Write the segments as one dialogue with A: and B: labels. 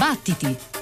A: Battiti!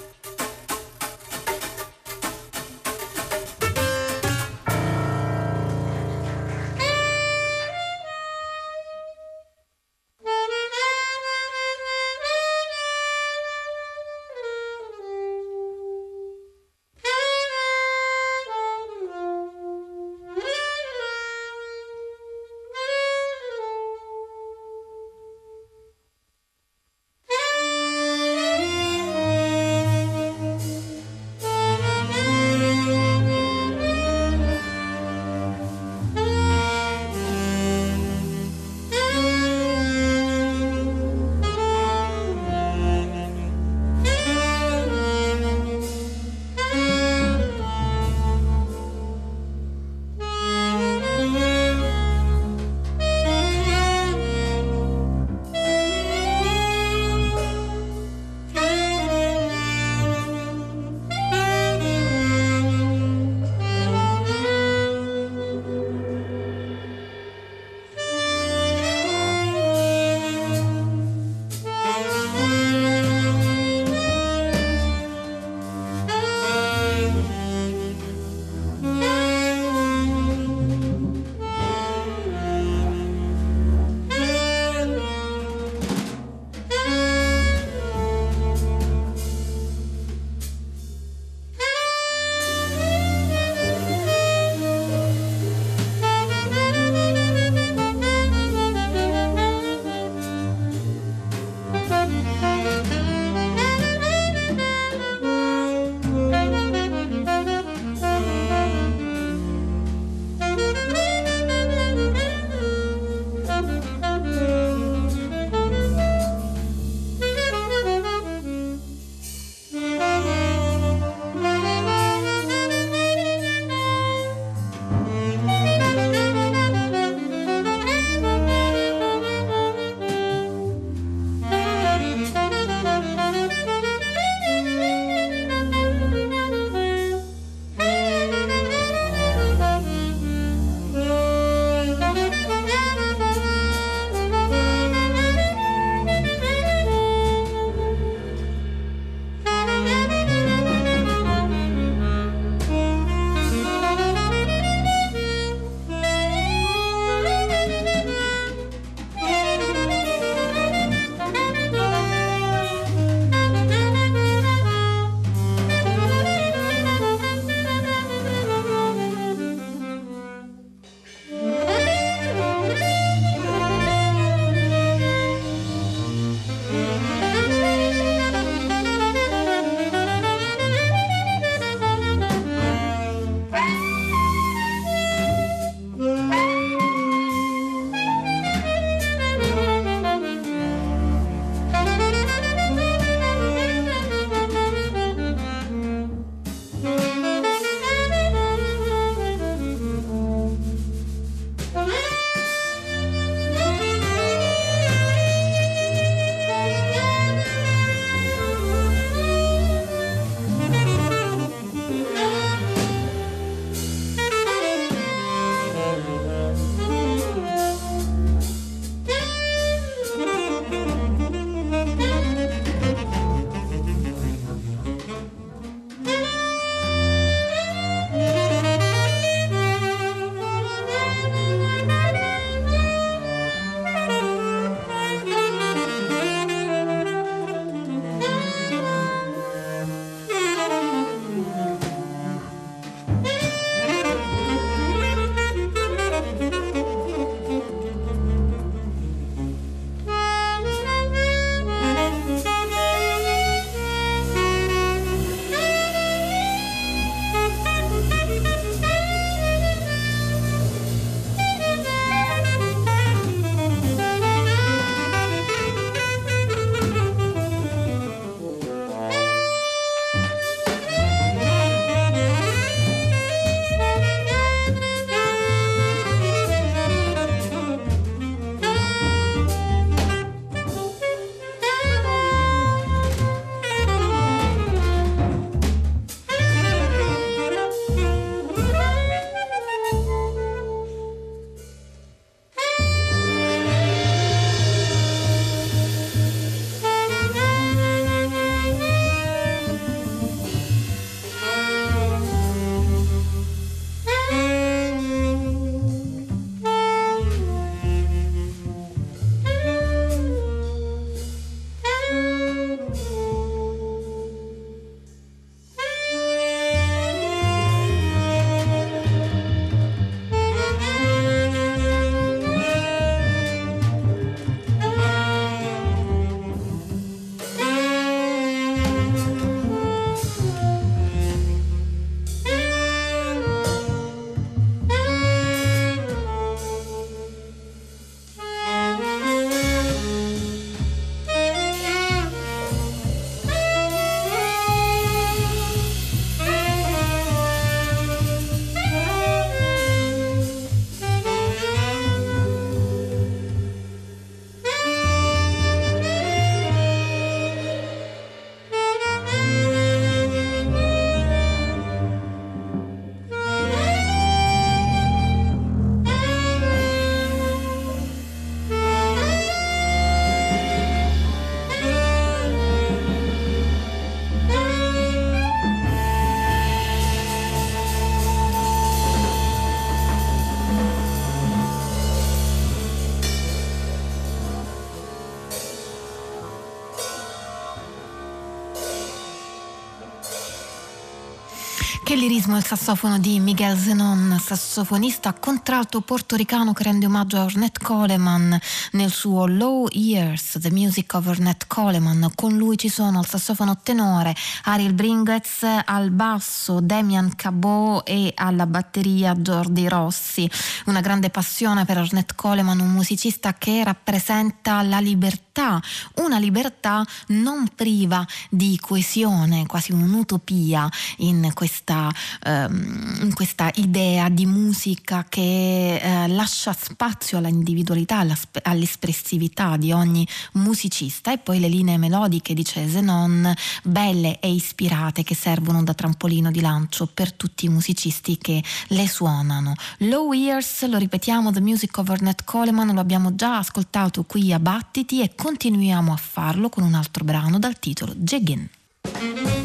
B: Che lirismo il sassofono di Miguel Zenon, sassofonista contralto portoricano che rende omaggio a Ornette Coleman nel suo Low Years, The Music of Ornette Coleman. Con lui ci sono al sassofono tenore Ariel Bringetz, al basso Damian Cabot e alla batteria Jordi Rossi. Una grande passione per Ornette Coleman, un musicista che rappresenta la libertà, una libertà non priva di coesione, quasi un'utopia in questa ehm, questa idea di musica che eh, lascia spazio all'individualità, all'espressività di ogni musicista e poi le linee melodiche, dice Zenon, belle e ispirate che servono da trampolino di lancio per tutti i musicisti che le suonano. Low Ears, lo ripetiamo, The Music of Ornette Coleman, lo abbiamo già ascoltato qui a Battiti e continuiamo a farlo con un altro brano dal titolo Jiggin'.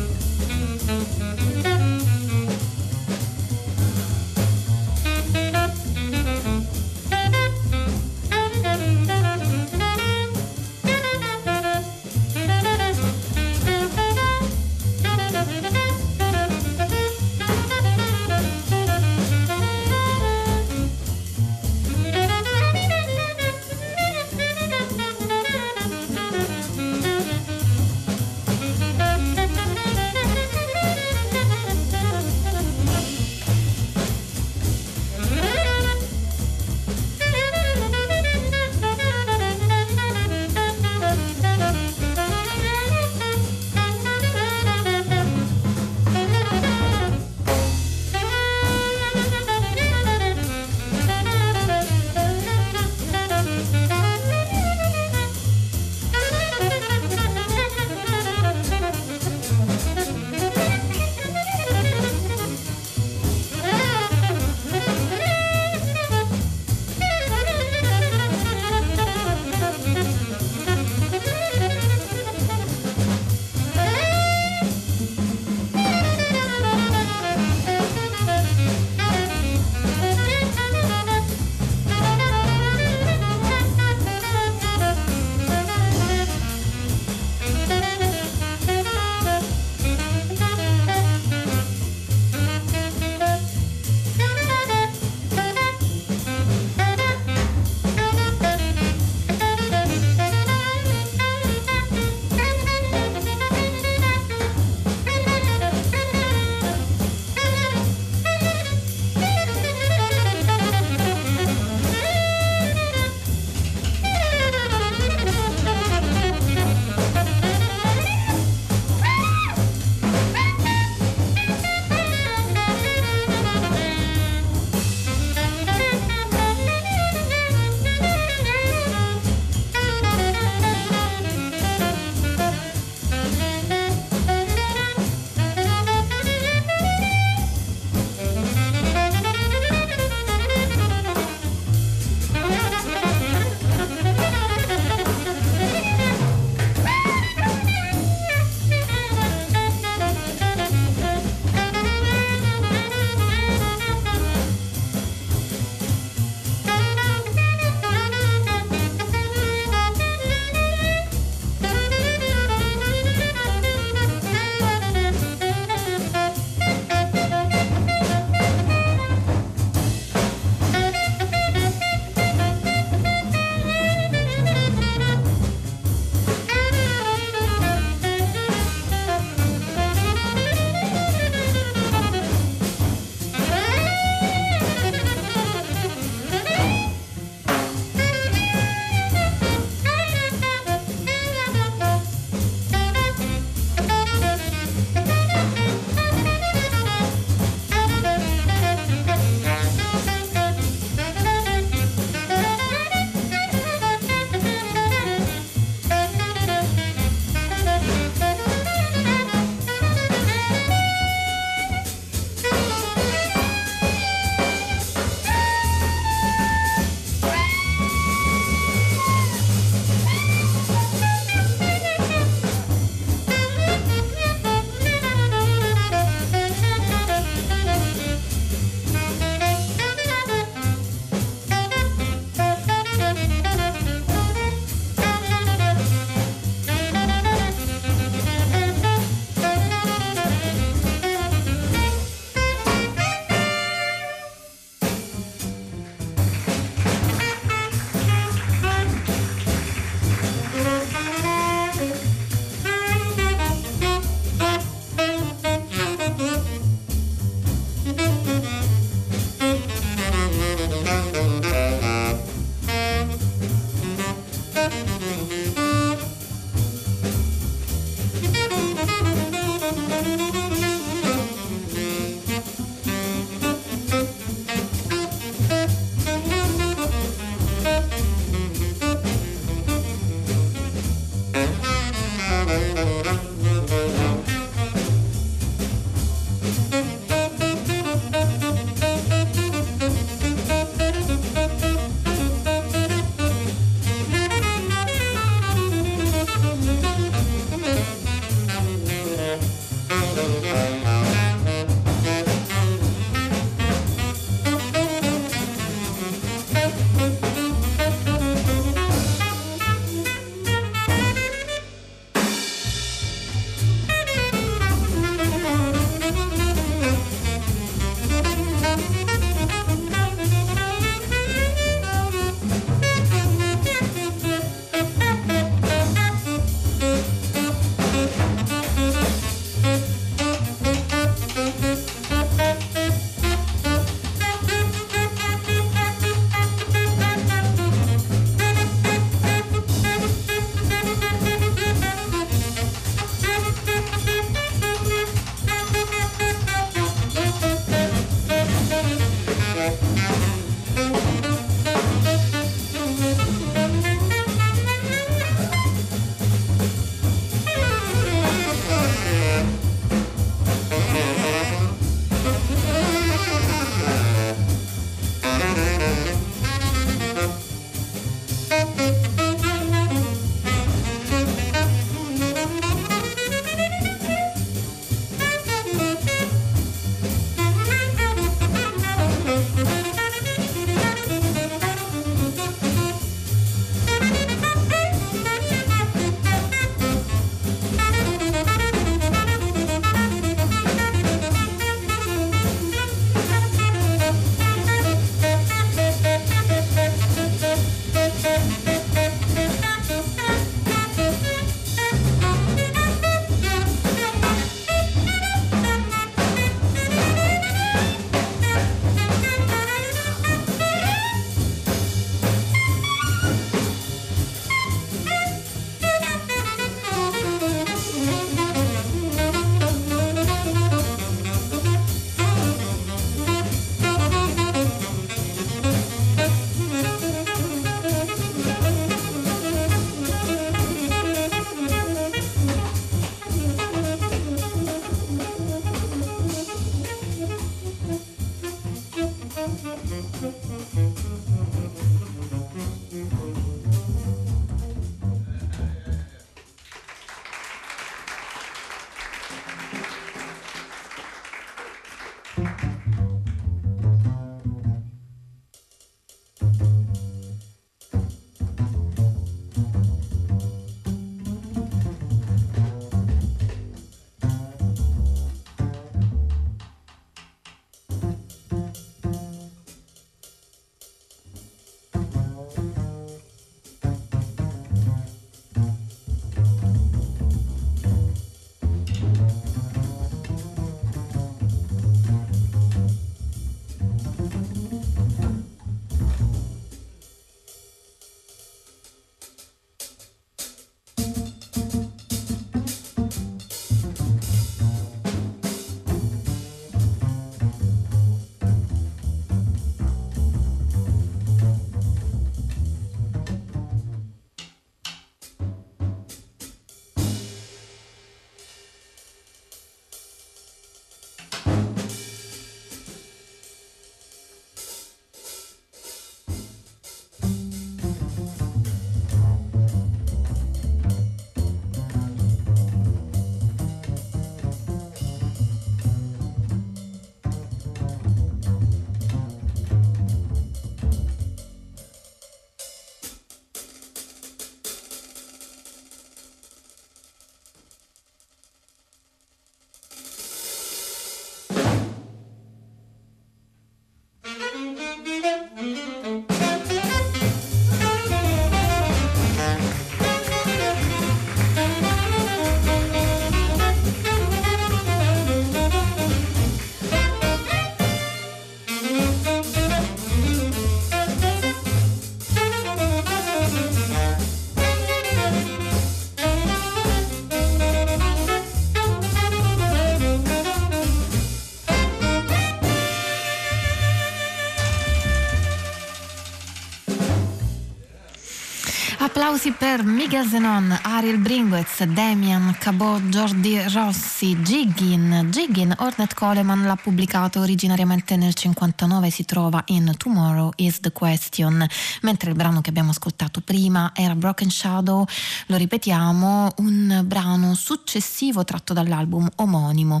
B: Applausi per Miguel Zenon, Ariel Bringuez, Damian Cabot, Jordi Rossi, Jiggin. Jiggin, Ornette Coleman l'ha pubblicato originariamente nel 59, si trova in Tomorrow is the Question, mentre il brano che abbiamo ascoltato prima era Broken Shadow, lo ripetiamo, un brano successivo tratto dall'album omonimo.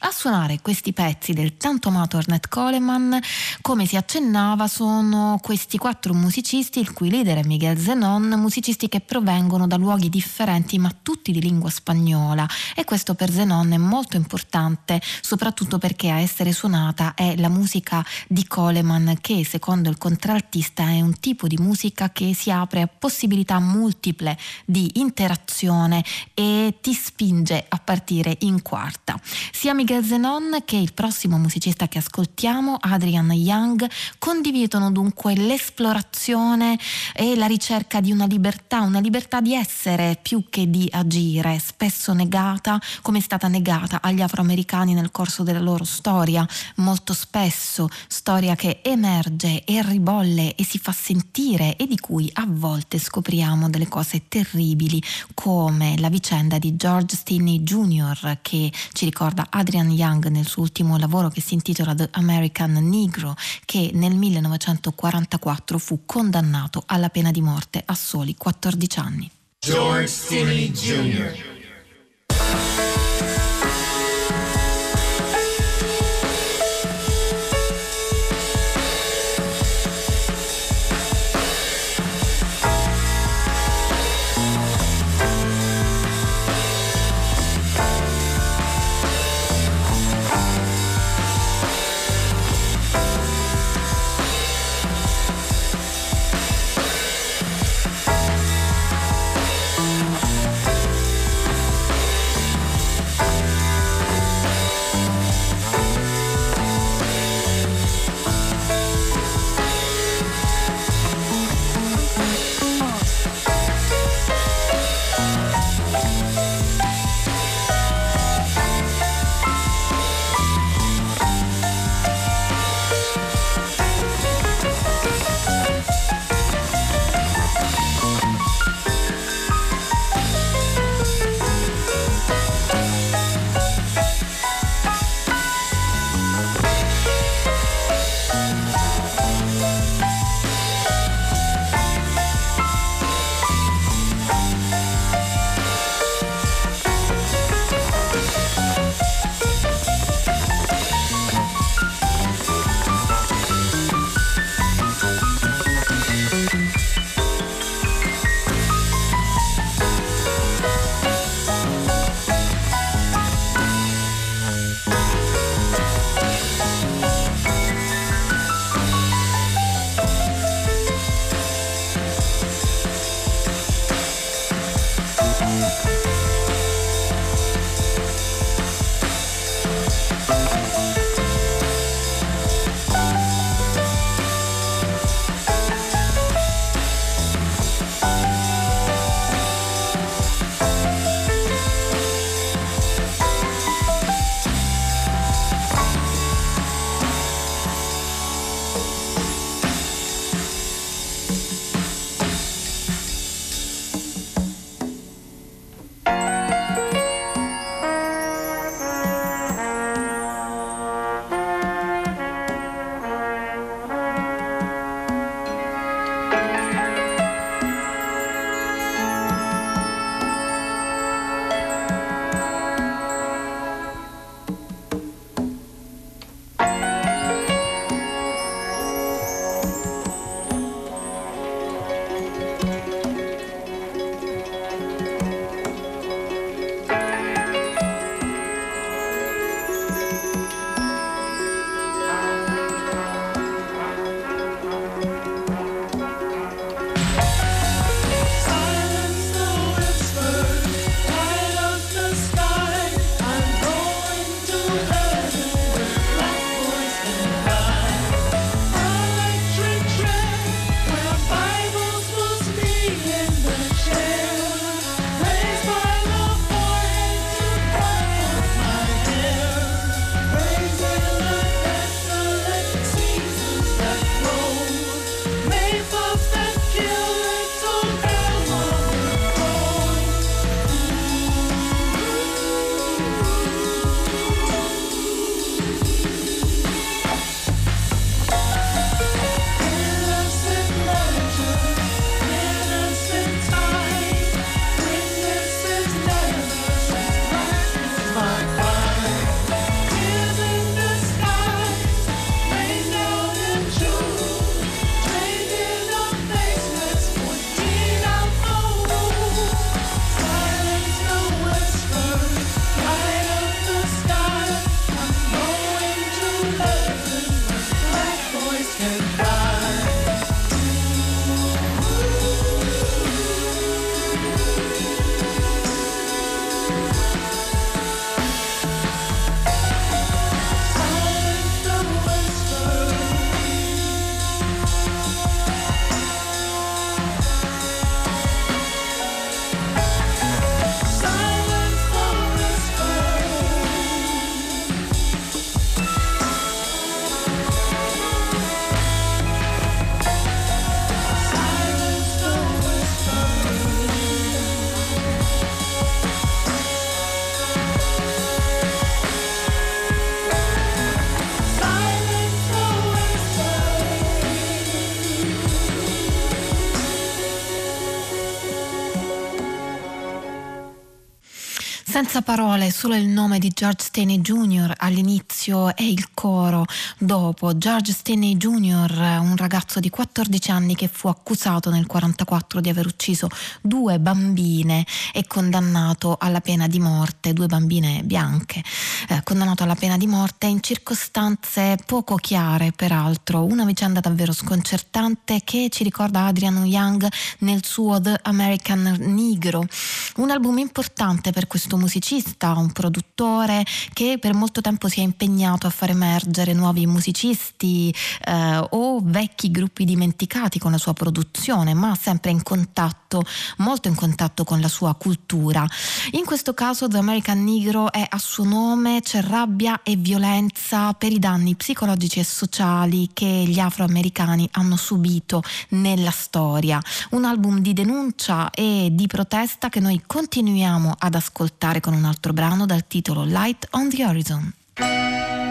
B: A suonare questi pezzi del tanto amato Ornette Coleman, come si accennava, sono questi quattro musicisti, il cui leader è Miguel Zenon, musicisti che provengono da luoghi differenti ma tutti di lingua spagnola e questo per Zenon è molto importante soprattutto perché a essere suonata è la musica di Coleman che secondo il contraltista è un tipo di musica che si apre a possibilità multiple di interazione e ti spinge a partire in quarta. Sia Miguel Zenon che il prossimo musicista che ascoltiamo, Adrian Young, condividono dunque l'esplorazione e la ricerca di una libertà libertà, una libertà di essere più che di agire, spesso negata come è stata negata agli afroamericani nel corso della loro storia, molto spesso storia che emerge e ribolle e si fa sentire e di cui a volte scopriamo delle cose terribili come la vicenda di George Stinney Jr. che ci ricorda Adrian Young nel suo ultimo lavoro che si intitola The American Negro che nel 1944 fu condannato alla pena di morte a soli soli 14 anni. George Stinney Jr. Senza parole, solo il nome di George Staney Jr. all'inizio e il coro dopo. George Staney Jr., un ragazzo di 14 anni che fu accusato nel 1944 di aver ucciso due bambine e condannato alla pena di morte, due bambine bianche, eh, condannato alla pena di morte in circostanze poco chiare peraltro, una vicenda davvero sconcertante che ci ricorda Adrian Young nel suo The American Negro, un album importante per questo musicista, un produttore che per molto tempo si è impegnato a far emergere nuovi musicisti eh, o vecchi gruppi dimenticati con la sua produzione, ma sempre in contatto, molto in contatto con la sua cultura. In questo caso The American Negro è a suo nome, c'è rabbia e violenza per i danni psicologici e sociali che gli afroamericani hanno subito nella storia. Un album di denuncia e di protesta che noi continuiamo ad ascoltare con un altro brano dal titolo Light on the Horizon.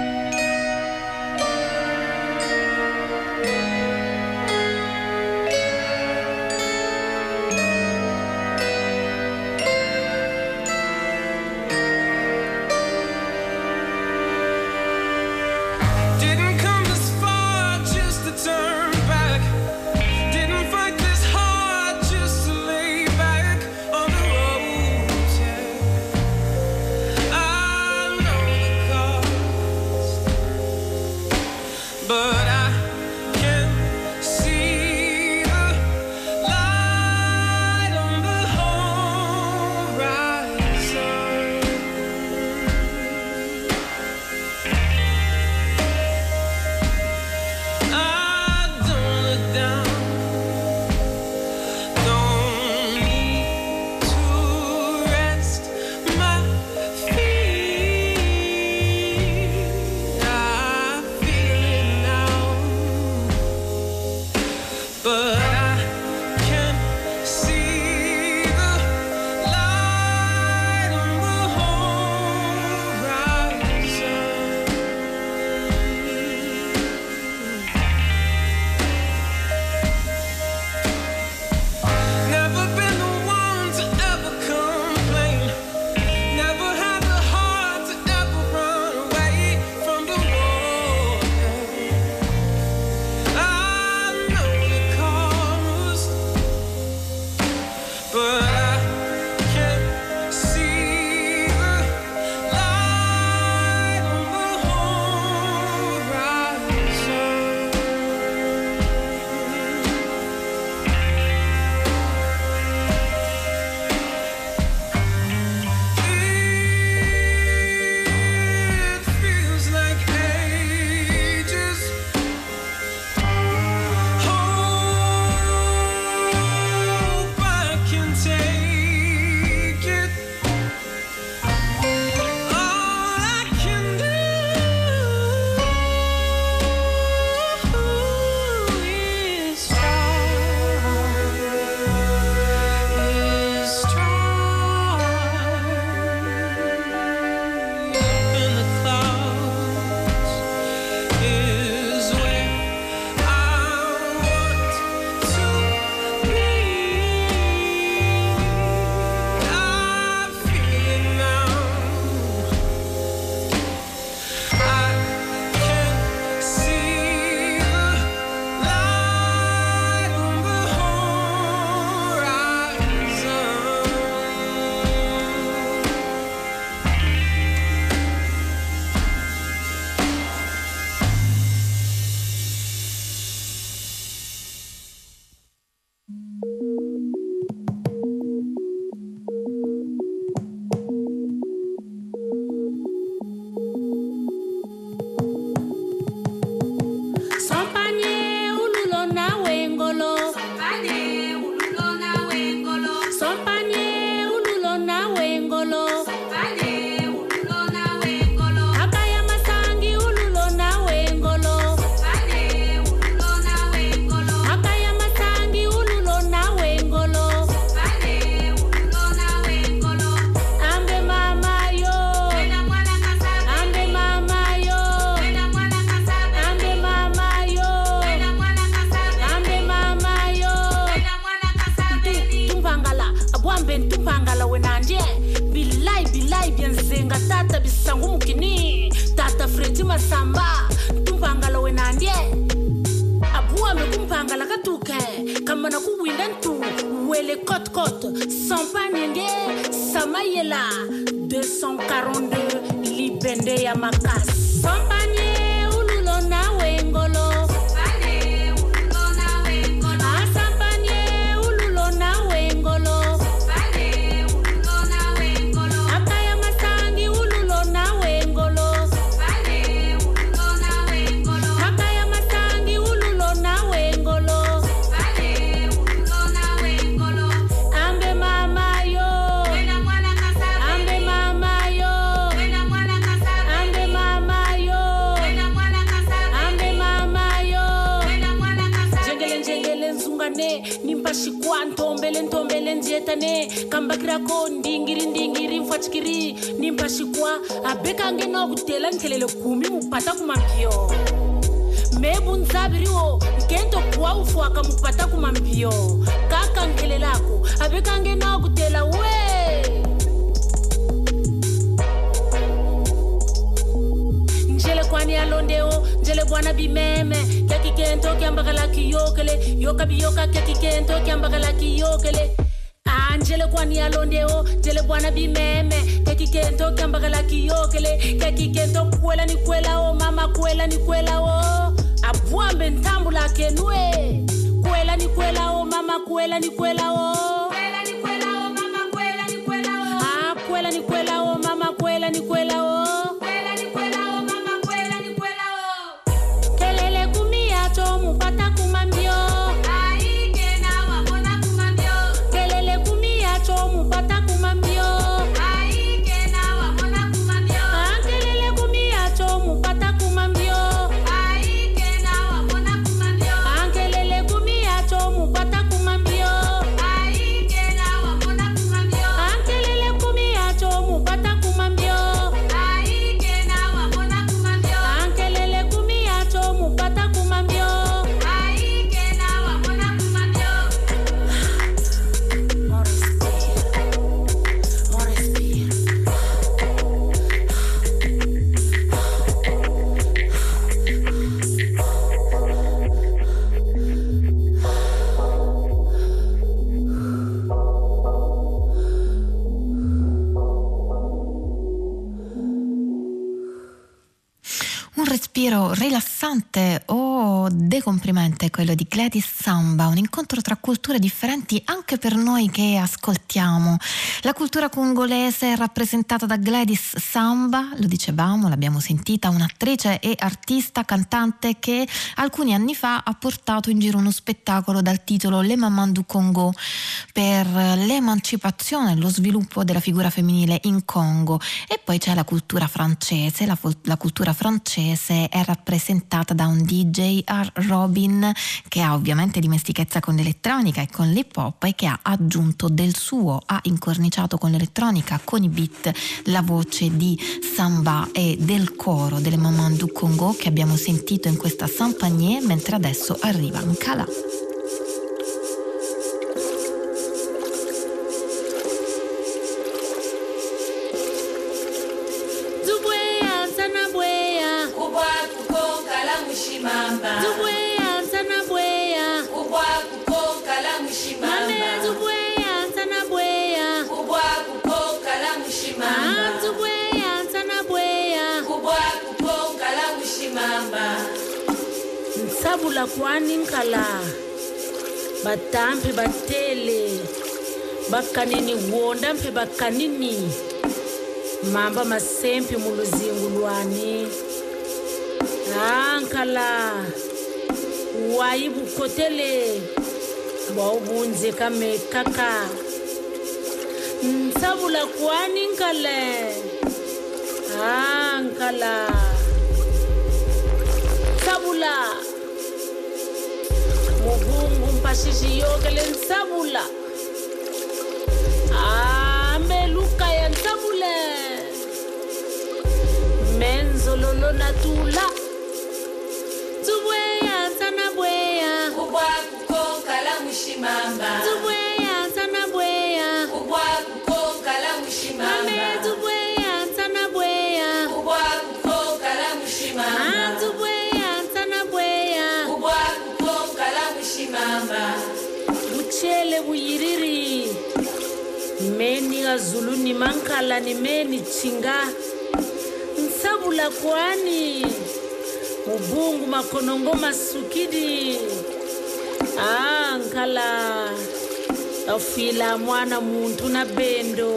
C: ni alonde oh, o jele bwana bi meme. Keki kento kambagala kiyokele keki kento kuela ni kuela o oh, mama kuela ni kuela o oh. abwambe ntambula kenue kuela ni kuela o mama kuela ni kuela o kuela ni kuela o mama kuela ni kuela o ah kuela ni kuela o mama kuela ni
B: kuela o relación o decomprimente quello di Gladys Samba, un incontro tra culture differenti anche per noi che ascoltiamo. La cultura congolese è rappresentata da Gladys Samba, lo dicevamo, l'abbiamo sentita, un'attrice e artista cantante che alcuni anni fa ha portato in giro uno spettacolo dal titolo Le Maman du Congo per l'emancipazione e lo sviluppo della figura femminile in Congo. E poi c'è la cultura francese, la, la cultura francese è rappresentata da un DJ R. Robin che ha ovviamente dimestichezza con l'elettronica e con l'hip hop e che ha aggiunto del suo, ha incorniciato con l'elettronica, con i beat, la voce di Samba e del coro delle Maman du Congo che abbiamo sentito in questa Sampagné mentre adesso arriva Nkala.
C: Nsabula kwani nkala batampi batele bakanini wonda mpe bakanini mamba masempi mu luzingu lwani ankala wayi bukotele bwau bunzeka mekaka nsabula kwani nkale ankala nsabula mashishi yonke le ntsavula ameluka ya ntsavule menzo lolo na tula. Tsubueya ntsana bueya
D: ubwa kukokala mushimamba
C: Tsubu azulu ni mankala ni meni chinga. Nsabula kwani? Mubungu makonongo masukidi. Ah nkala. Afila mwana muntu na bendo.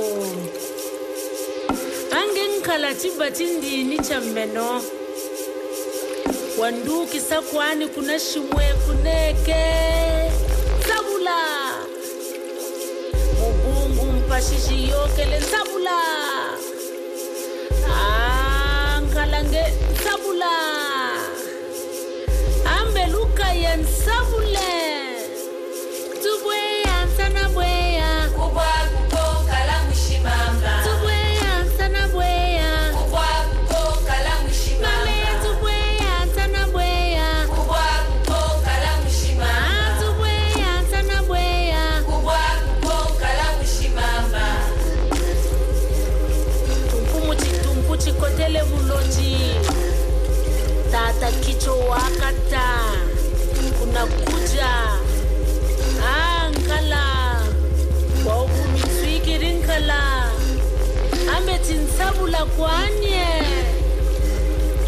C: Ange nkala chiba chindini cha mmeno. Wandukisa kwani kuna shimwe kuneke xixi yo ke le ndzavula a nkhalange ndzavula hambe tinsabula kwanye?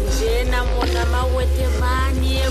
C: Njena mona mawete manie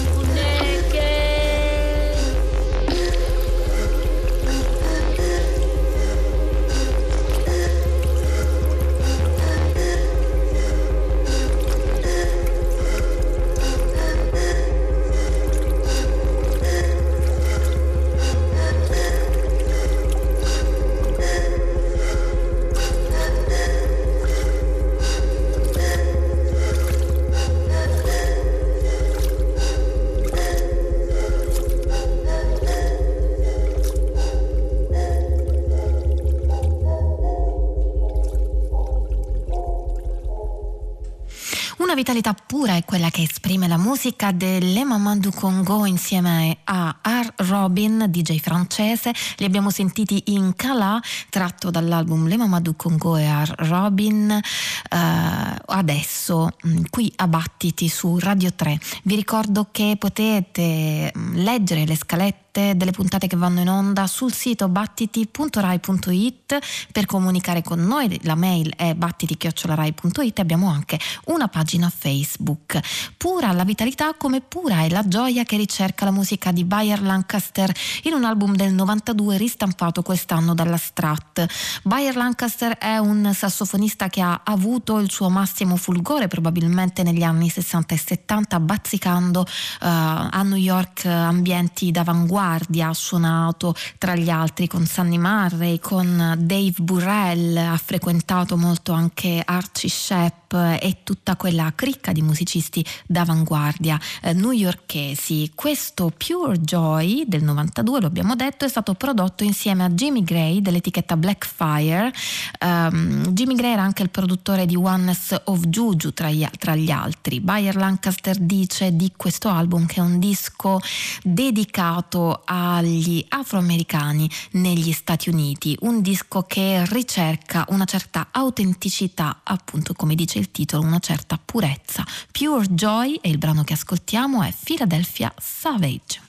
B: vitalità pura è quella che esprime la musica delle Maman du Congo insieme a R. Robin, DJ francese. Li abbiamo sentiti in Kala, tratto dall'album Le Maman du Congo e R. Robin. Eh, adesso mh, qui a Battiti su Radio 3. Vi ricordo che potete mh, leggere le scalette delle puntate che vanno in onda sul sito battiti.rai.it per comunicare con noi. La mail è battiti.rai.it. Abbiamo anche una pagina Facebook. Pura la vitalità come pura è la gioia che ricerca la musica di Bayer Lancaster in un album del 92 ristampato quest'anno dalla Strat. Bayer Lancaster è un sassofonista che ha avuto il suo massimo fulgore probabilmente negli anni 60 e 70 bazzicando eh, a New York ambienti d'avanguardia, ha suonato tra gli altri con Sunny Marray, con Dave Burrell, ha frequentato molto anche Archie Shepp e tutta quella cricca di musicisti d'avanguardia eh, newyorkesi. Questo Pure Joy del 92, lo abbiamo detto, è stato prodotto insieme a Jimmy Gray dell'etichetta Blackfire. Um, Jimmy Gray era anche il produttore di Oneness of Juju tra gli, tra gli altri. Bayer Lancaster dice di questo album che è un disco dedicato agli afroamericani negli Stati Uniti, un disco che ricerca una certa autenticità, appunto come dice il titolo, una certa purezza. Pure Joy e il brano che ascoltiamo è Philadelphia Savage.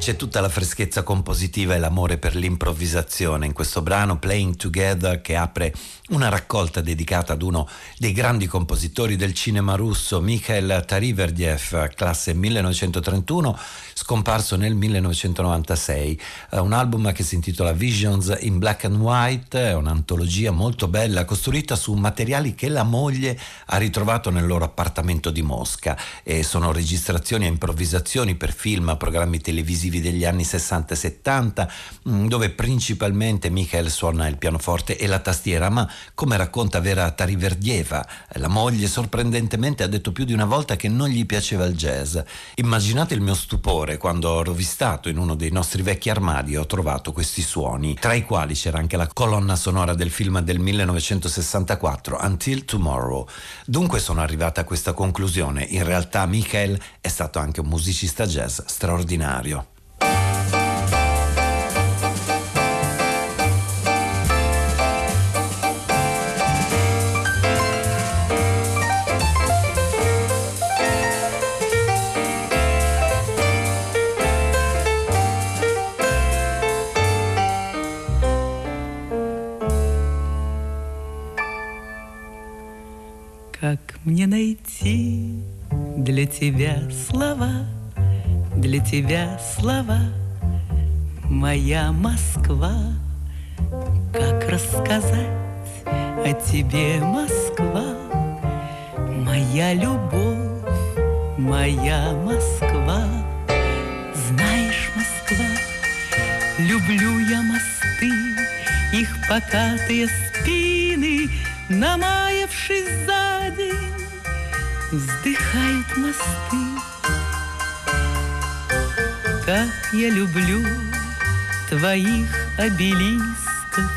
E: C'è tutta la freschezza compositiva e l'amore per l'improvvisazione in questo brano Playing Together che apre una raccolta dedicata ad uno dei grandi compositori del cinema russo, Mikhail Tariverdiev, classe 1931, scomparso nel 1996. Un album che si intitola Visions in Black and White, è un'antologia molto bella costruita su materiali che la moglie ha ritrovato nel loro appartamento di Mosca e sono registrazioni e improvvisazioni per film, programmi televisivi degli anni 60 e 70, mm, dove principalmente Mikhail suona il pianoforte e la tastiera, ma come racconta Vera Tariverdieva, la moglie sorprendentemente ha detto più di una volta che non gli piaceva il jazz. Immaginate il mio stupore quando ho rovistato in uno dei nostri vecchi armadi e ho trovato questi suoni, tra i quali c'era anche la colonna sonora del film del 1964, Until Tomorrow. Dunque sono arrivata a questa conclusione. In realtà Michael è stato anche un musicista jazz straordinario.
F: Мне найти для тебя слова, для тебя слова, моя Москва? Как рассказать о тебе, Москва, моя любовь, моя Москва? Знаешь, Москва, люблю я мосты, их покатые спины, намаявшись за день вздыхают мосты. Как я люблю твоих обелисков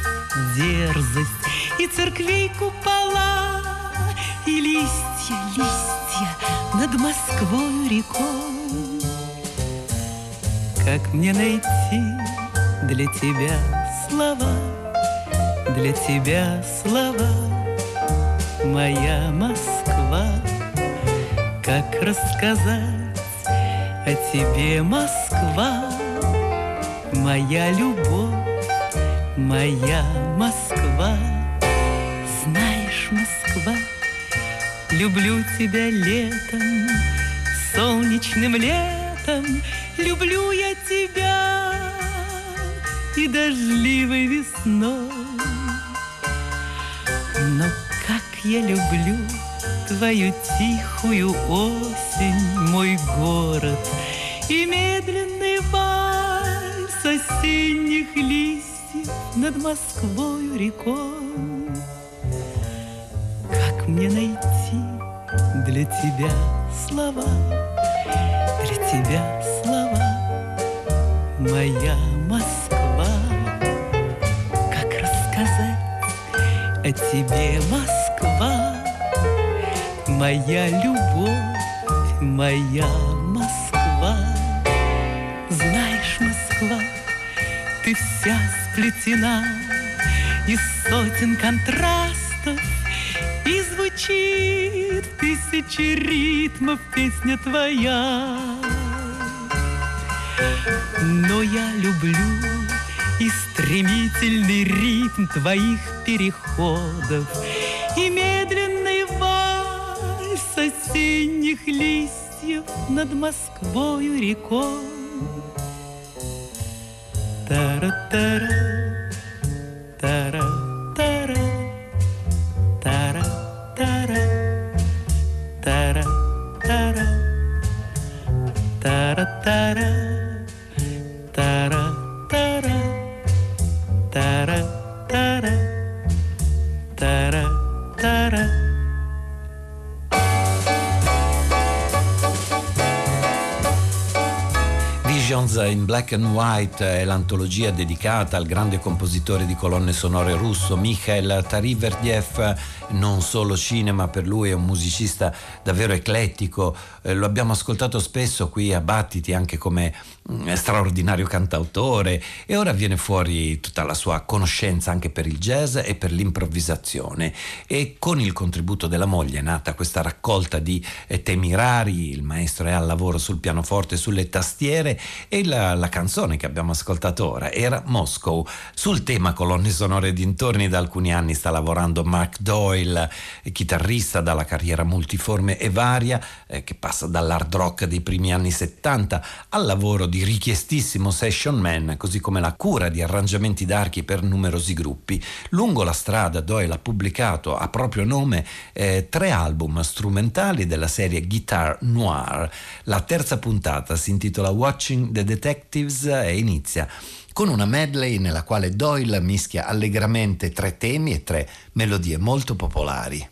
F: дерзость И церквей купола, и листья, листья Над Москвой рекой. Как мне найти для тебя слова, Для тебя слова, моя Москва? Как рассказать о тебе, Москва, Моя любовь, моя Москва. Знаешь, Москва, люблю тебя летом, Солнечным летом люблю я тебя И дождливой весной. Но как я люблю твою тихую осень, мой город, И медленный вальс осенних листьев над Москвою рекой. Как мне найти для тебя слова, для тебя слова, моя Москва? Как рассказать о тебе, Москва? Моя любовь, моя Москва. Знаешь, Москва, ты вся сплетена из сотен контрастов И звучит тысячи ритмов песня твоя. Но я люблю и стремительный ритм твоих переходов, И медленный осенних листьев над Москвою рекой. Тара-тара,
E: Black and White è l'antologia dedicata al grande compositore di colonne sonore russo Mikhail Tariverdiev, non solo cinema, per lui è un musicista davvero eclettico, eh, lo abbiamo ascoltato spesso qui a Battiti anche come mm, straordinario cantautore e ora viene fuori tutta la sua conoscenza anche per il jazz e per l'improvvisazione. E con il contributo della moglie è nata questa raccolta di eh, temi rari, il maestro è al lavoro sul pianoforte sulle tastiere e era la canzone che abbiamo ascoltato ora, era Moscow. Sul tema colonne sonore dintorni da alcuni anni sta lavorando Mark Doyle, chitarrista dalla carriera multiforme e varia, eh, che passa dall'hard rock dei primi anni 70 al lavoro di richiestissimo session man, così come la cura di arrangiamenti d'archi per numerosi gruppi. Lungo la strada Doyle ha pubblicato a proprio nome eh, tre album strumentali della serie Guitar Noir. La terza puntata si intitola Watching the Detectives e inizia con una medley nella quale Doyle mischia allegramente tre temi e tre melodie molto popolari.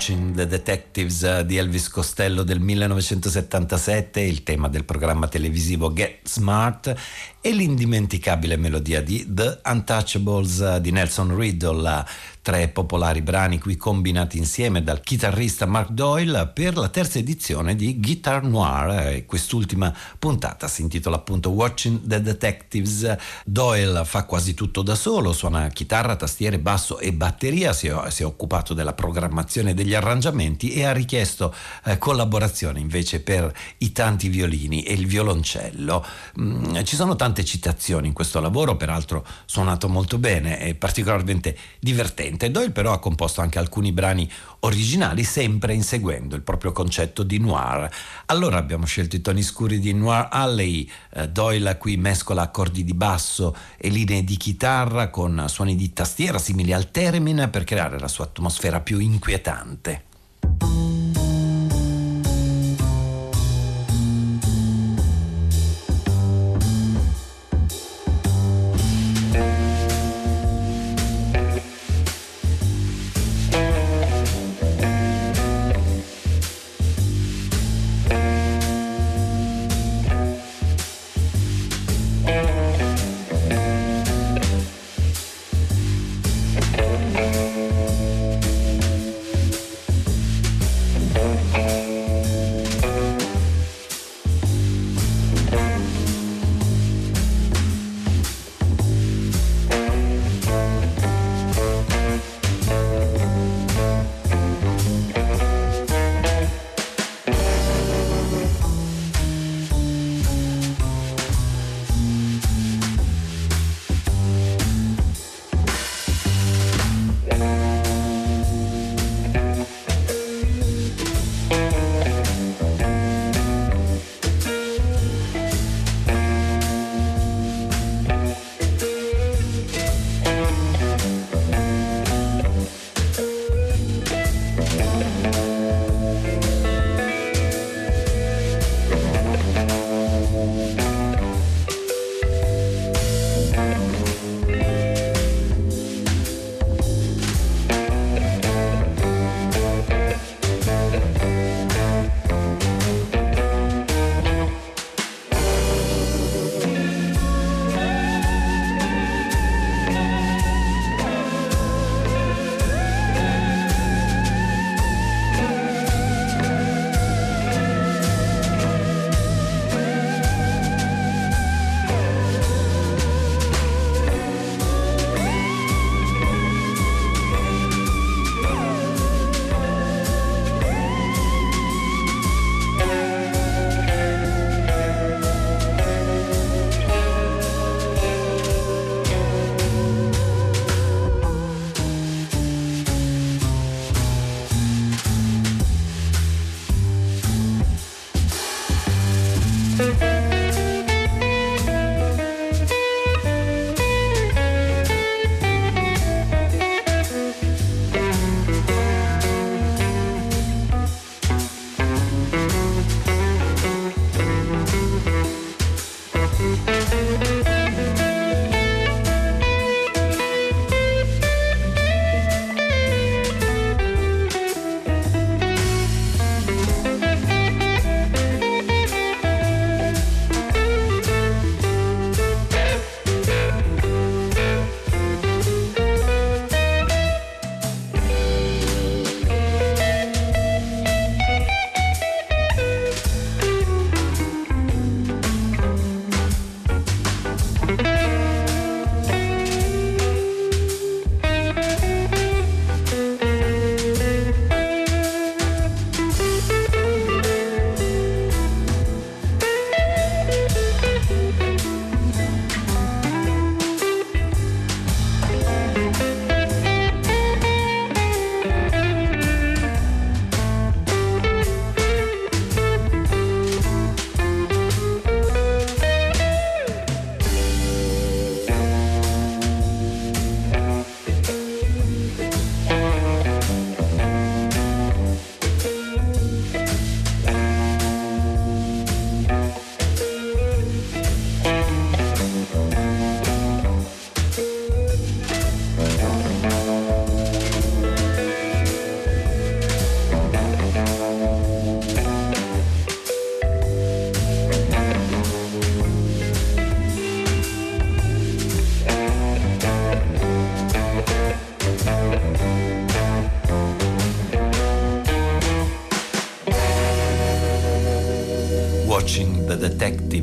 E: Watching the Detectives di Elvis Costello del 1977, il tema del programma televisivo Get Smart e l'indimenticabile melodia di The Untouchables di Nelson Riddle, tre popolari brani qui combinati insieme dal chitarrista Mark Doyle per la terza edizione di Guitar Noir e quest'ultima puntata si intitola appunto Watching the Detectives. Doyle fa quasi tutto da solo, suona chitarra, tastiere, basso e batteria, si è, si è occupato della programmazione degli arrangiamenti e ha richiesto eh, collaborazione invece per i tanti violini e il violoncello. Mm, ci sono tante citazioni in questo lavoro, peraltro suonato molto bene e particolarmente divertente. Doyle però ha composto anche alcuni brani originali, sempre inseguendo il proprio concetto di noir. Allora abbiamo scelto i toni scuri di Noir Alley, eh, Doyle qui mescola accordi di basso e linee di chitarra con suoni di tastiera simili al theremin per creare la sua atmosfera più inquietante.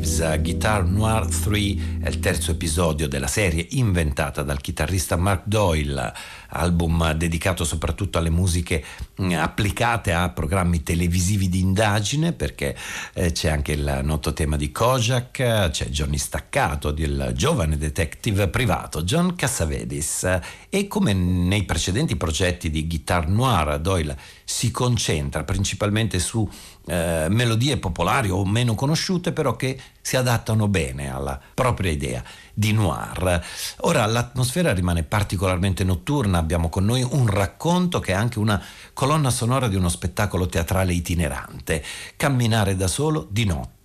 E: Detectives Guitar Noir 3 è il terzo episodio della serie inventata dal chitarrista Mark Doyle, album dedicato soprattutto alle musiche applicate a programmi televisivi di indagine perché eh, c'è anche il noto tema di Kojak, c'è Johnny Staccato, il giovane detective privato John Cassavetes e come nei precedenti progetti di Guitar Noir Doyle si concentra principalmente su eh, melodie popolari o meno conosciute, però che si adattano bene alla propria idea di noir. Ora l'atmosfera rimane particolarmente notturna, abbiamo con noi un racconto che è anche una colonna sonora di uno spettacolo teatrale itinerante, Camminare da solo di notte.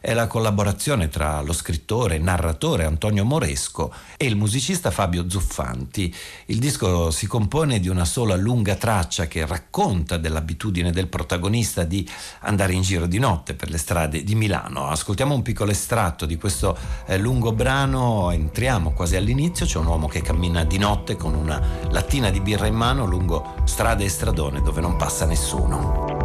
E: È la collaborazione tra lo scrittore e narratore Antonio Moresco e il musicista Fabio Zuffanti. Il disco si compone di una sola lunga traccia che racconta dell'abitudine del protagonista di andare in giro di notte per le strade di Milano. Ascoltiamo un piccolo estratto di questo eh, lungo brano, entriamo quasi all'inizio, c'è un uomo che cammina di notte con una lattina di birra in mano lungo strade e stradone dove non passa nessuno.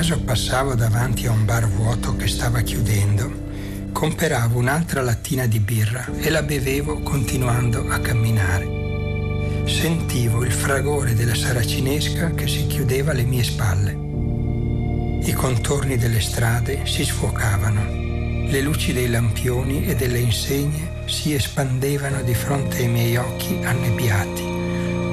G: Caso passavo davanti a un bar vuoto che stava chiudendo, comperavo un'altra lattina di birra e la bevevo continuando a camminare. Sentivo il fragore della saracinesca che si chiudeva alle mie spalle. I contorni delle strade si sfocavano, le luci dei lampioni e delle insegne si espandevano di fronte ai miei occhi annebbiati.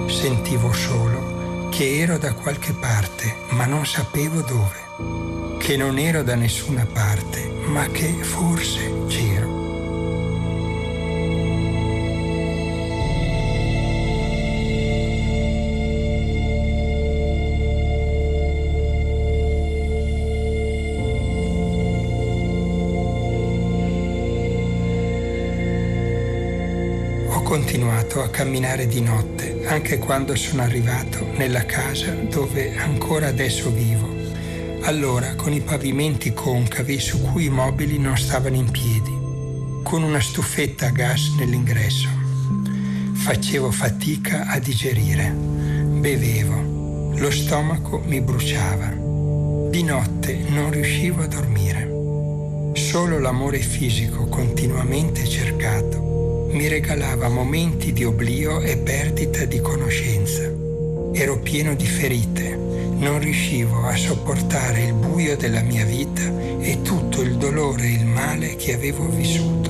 G: Sentivo solo che ero da qualche parte, ma non sapevo dove, che non ero da nessuna parte, ma che forse continuato a camminare di notte, anche quando sono arrivato nella casa dove ancora adesso vivo. Allora con i pavimenti concavi su cui i mobili non stavano in piedi, con una stufetta a gas nell'ingresso. Facevo fatica a digerire, bevevo, lo stomaco mi bruciava. Di notte non riuscivo a dormire. Solo l'amore fisico continuamente cercato mi regalava momenti di oblio e perdita di conoscenza. Ero pieno di ferite, non riuscivo a sopportare il buio della mia vita e tutto il dolore e il male che avevo vissuto.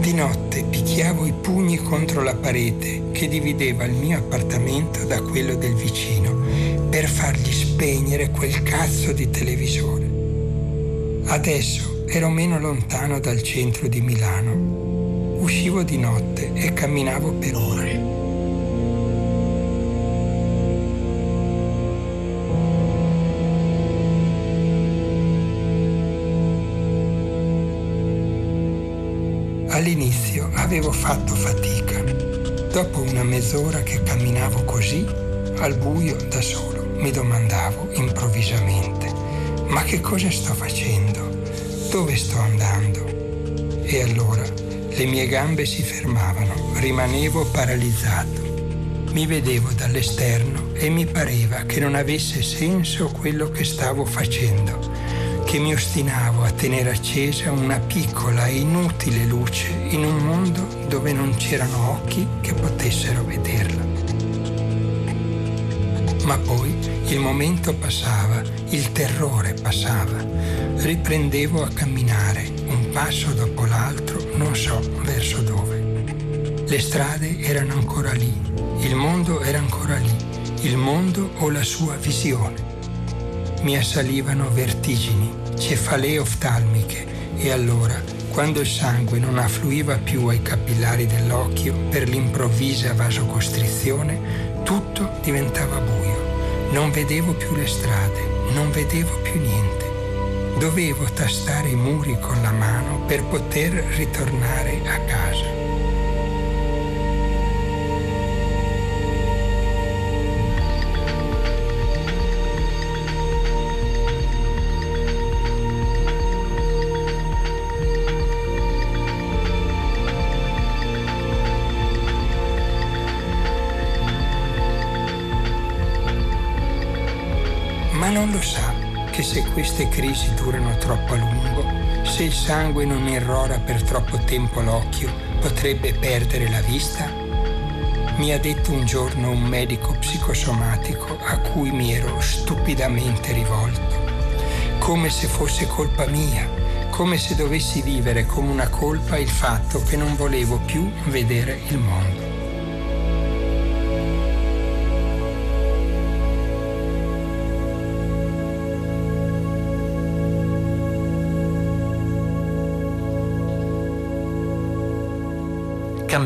G: Di notte picchiavo i pugni contro la parete che divideva il mio appartamento da quello del vicino per fargli spegnere quel cazzo di televisore. Adesso ero meno lontano dal centro di Milano uscivo di notte e camminavo per ore. All'inizio avevo fatto fatica. Dopo una mezz'ora che camminavo così, al buio da solo, mi domandavo improvvisamente, ma che cosa sto facendo? Dove sto andando? E allora le mie gambe si fermavano, rimanevo paralizzato. Mi vedevo dall'esterno e mi pareva che non avesse senso quello che stavo facendo, che mi ostinavo a tenere accesa una piccola e inutile luce in un mondo dove non c'erano occhi che potessero vederla. Ma poi il momento passava, il terrore passava, riprendevo a camminare un passo dopo l'altro non so verso dove. Le strade erano ancora lì, il mondo era ancora lì, il mondo o la sua visione. Mi assalivano vertigini, cefalee oftalmiche e allora, quando il sangue non affluiva più ai capillari dell'occhio per l'improvvisa vasocostrizione, tutto diventava buio. Non vedevo più le strade, non vedevo più niente. Dovevo tastare i muri con la mano per poter ritornare a casa. Queste crisi durano troppo a lungo, se il sangue non irrora per troppo tempo l'occhio, potrebbe perdere la vista? Mi ha detto un giorno un medico psicosomatico a cui mi ero stupidamente rivolto, come se fosse colpa mia, come se dovessi vivere come una colpa il fatto che non volevo più vedere il mondo.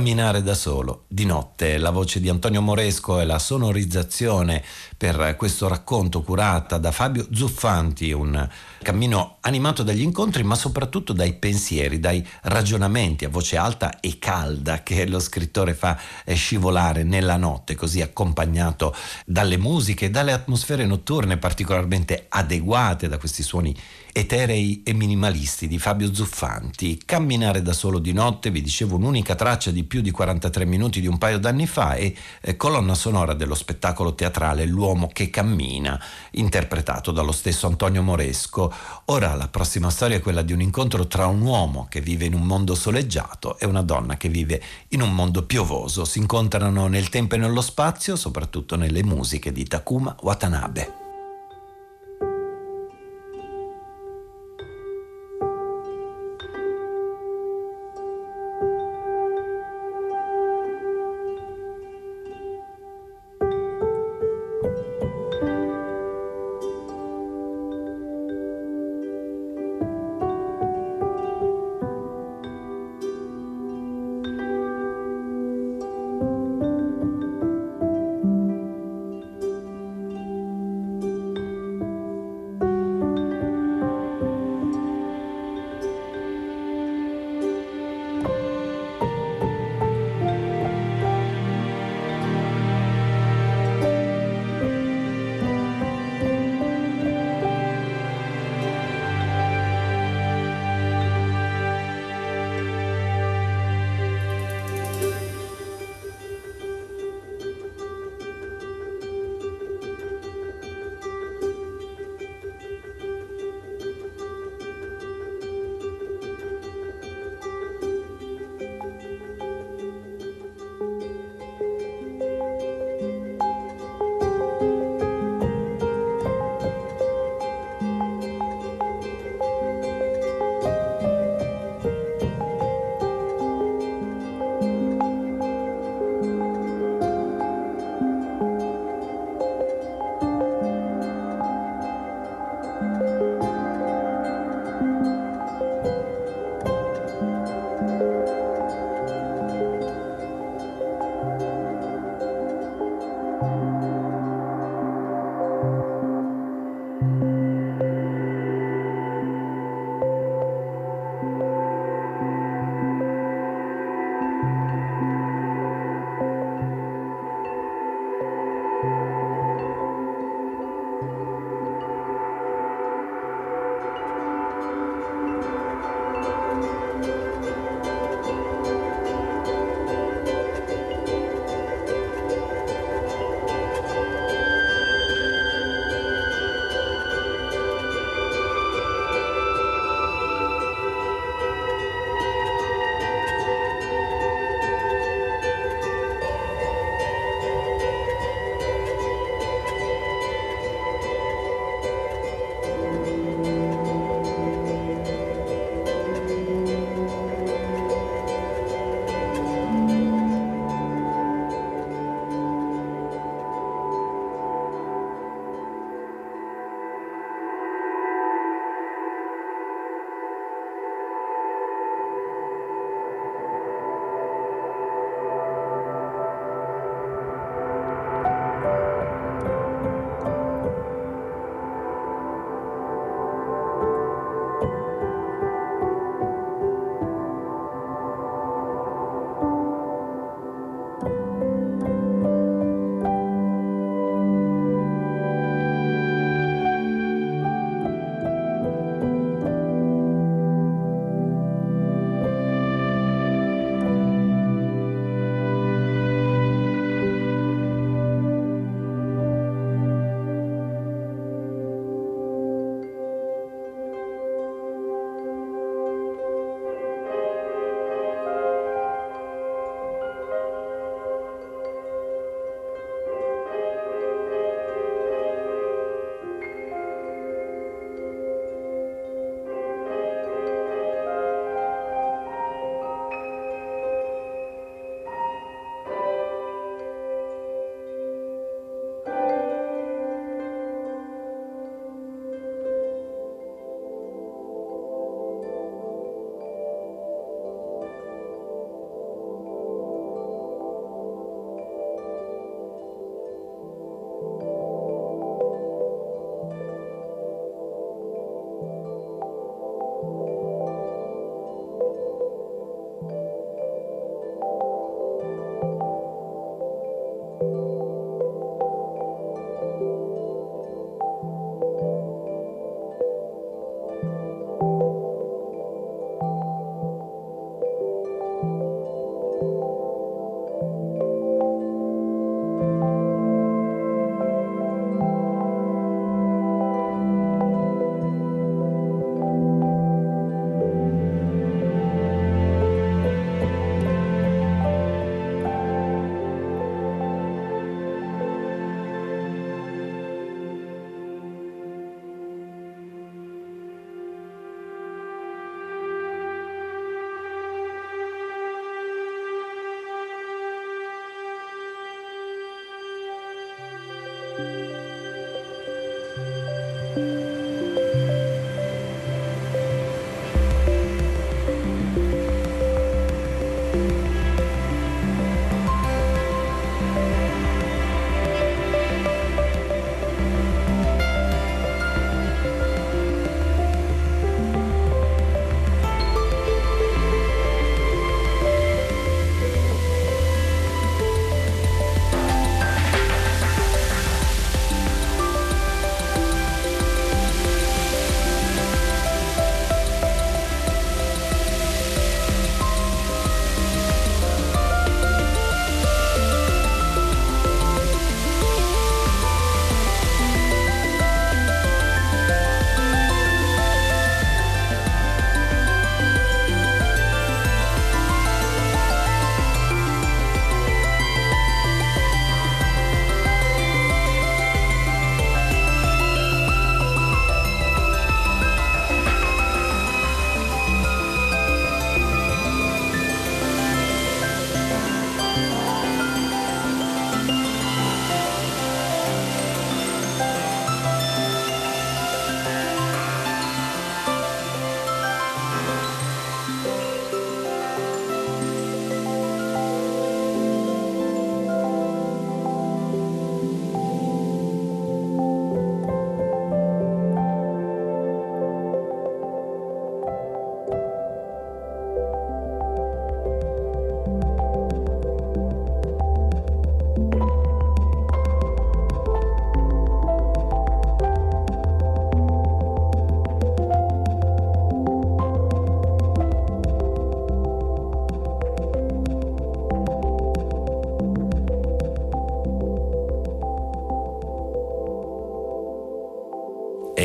E: Camminare da solo. Di notte, la voce di Antonio Moresco e la sonorizzazione per questo racconto curata da Fabio Zuffanti, un cammino animato dagli incontri ma soprattutto dai pensieri, dai ragionamenti a voce alta e calda che lo scrittore fa scivolare nella notte, così accompagnato dalle musiche, dalle atmosfere notturne particolarmente adeguate da questi suoni eterei e minimalisti di Fabio Zuffanti. Camminare da solo di notte, vi dicevo, un'unica traccia di più di 43 minuti di un paio d'anni fa e eh, colonna sonora dello spettacolo teatrale L'uomo che cammina, interpretato dallo stesso Antonio Moresco. Ora la prossima storia è quella di un incontro tra un uomo che vive in un mondo soleggiato e una donna che vive in un mondo piovoso. Si incontrano nel tempo e nello spazio, soprattutto nelle musiche di Takuma Watanabe.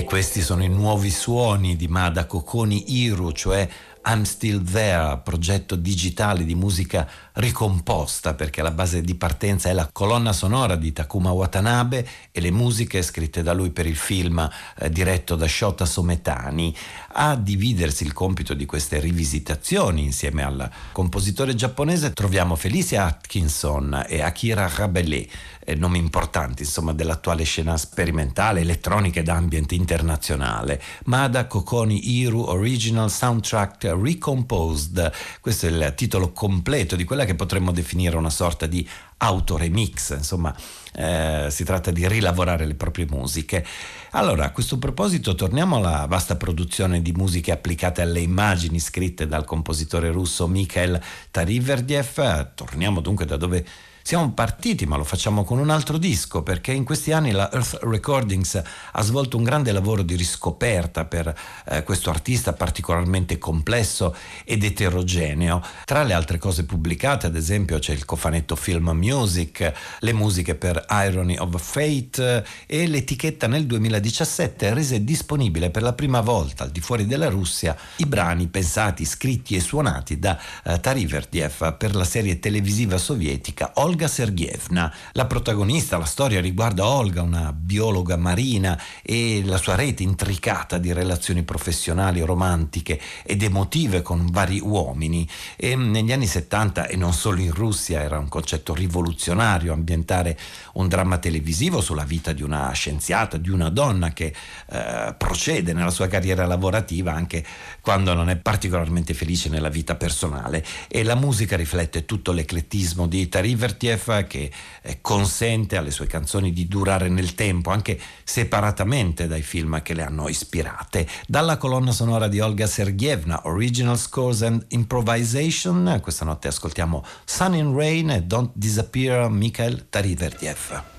E: Questi sono i nuovi suoni di Mada Coconi Iru, cioè I'm Still There, progetto digitale di musica ricomposta perché la base di partenza è la colonna sonora di Takuma Watanabe e le musiche scritte da lui per il film eh, diretto da Shota Sometani. A dividersi il compito di queste rivisitazioni insieme al compositore giapponese troviamo Felicia Atkinson e Akira Rabelais, eh, nomi importanti insomma dell'attuale scena sperimentale, elettronica ed ambient internazionale. Mada Kokoni Iru Original Soundtrack Recomposed, questo è il titolo completo di quella che potremmo definire una sorta di autoremix, insomma eh, si tratta di rilavorare le proprie musiche. Allora, a questo proposito torniamo alla vasta produzione di musiche applicate alle immagini scritte dal compositore russo Mikhail Tariverdiev, torniamo dunque da dove siamo partiti, ma lo facciamo con un altro disco, perché in questi anni la Earth Recordings ha svolto un grande lavoro di riscoperta per eh, questo artista particolarmente complesso ed eterogeneo. Tra le altre cose pubblicate, ad esempio, c'è il cofanetto Film Music, le musiche per Irony of Fate e l'etichetta nel 2017 rese disponibile per la prima volta al di fuori della Russia i brani pensati, scritti e suonati da eh, Tariverdiev per la serie televisiva sovietica Olga Olga Sergievna. La protagonista, la storia riguarda Olga, una biologa marina e la sua rete intricata di relazioni professionali, romantiche ed emotive con vari uomini. E negli anni 70 e non solo in Russia era un concetto rivoluzionario ambientare un dramma televisivo sulla vita di una scienziata, di una donna che eh, procede nella sua carriera lavorativa anche quando non è particolarmente felice nella vita personale e la musica riflette tutto l'eclettismo di Tariverti Prokofiev che eh, consente alle sue canzoni di durare nel tempo anche separatamente dai film che le hanno ispirate. Dalla colonna sonora di Olga Sergievna, Original Scores and Improvisation, questa notte ascoltiamo Sun in Rain e Don't Disappear Mikhail Tariverdiev.
H: Martha.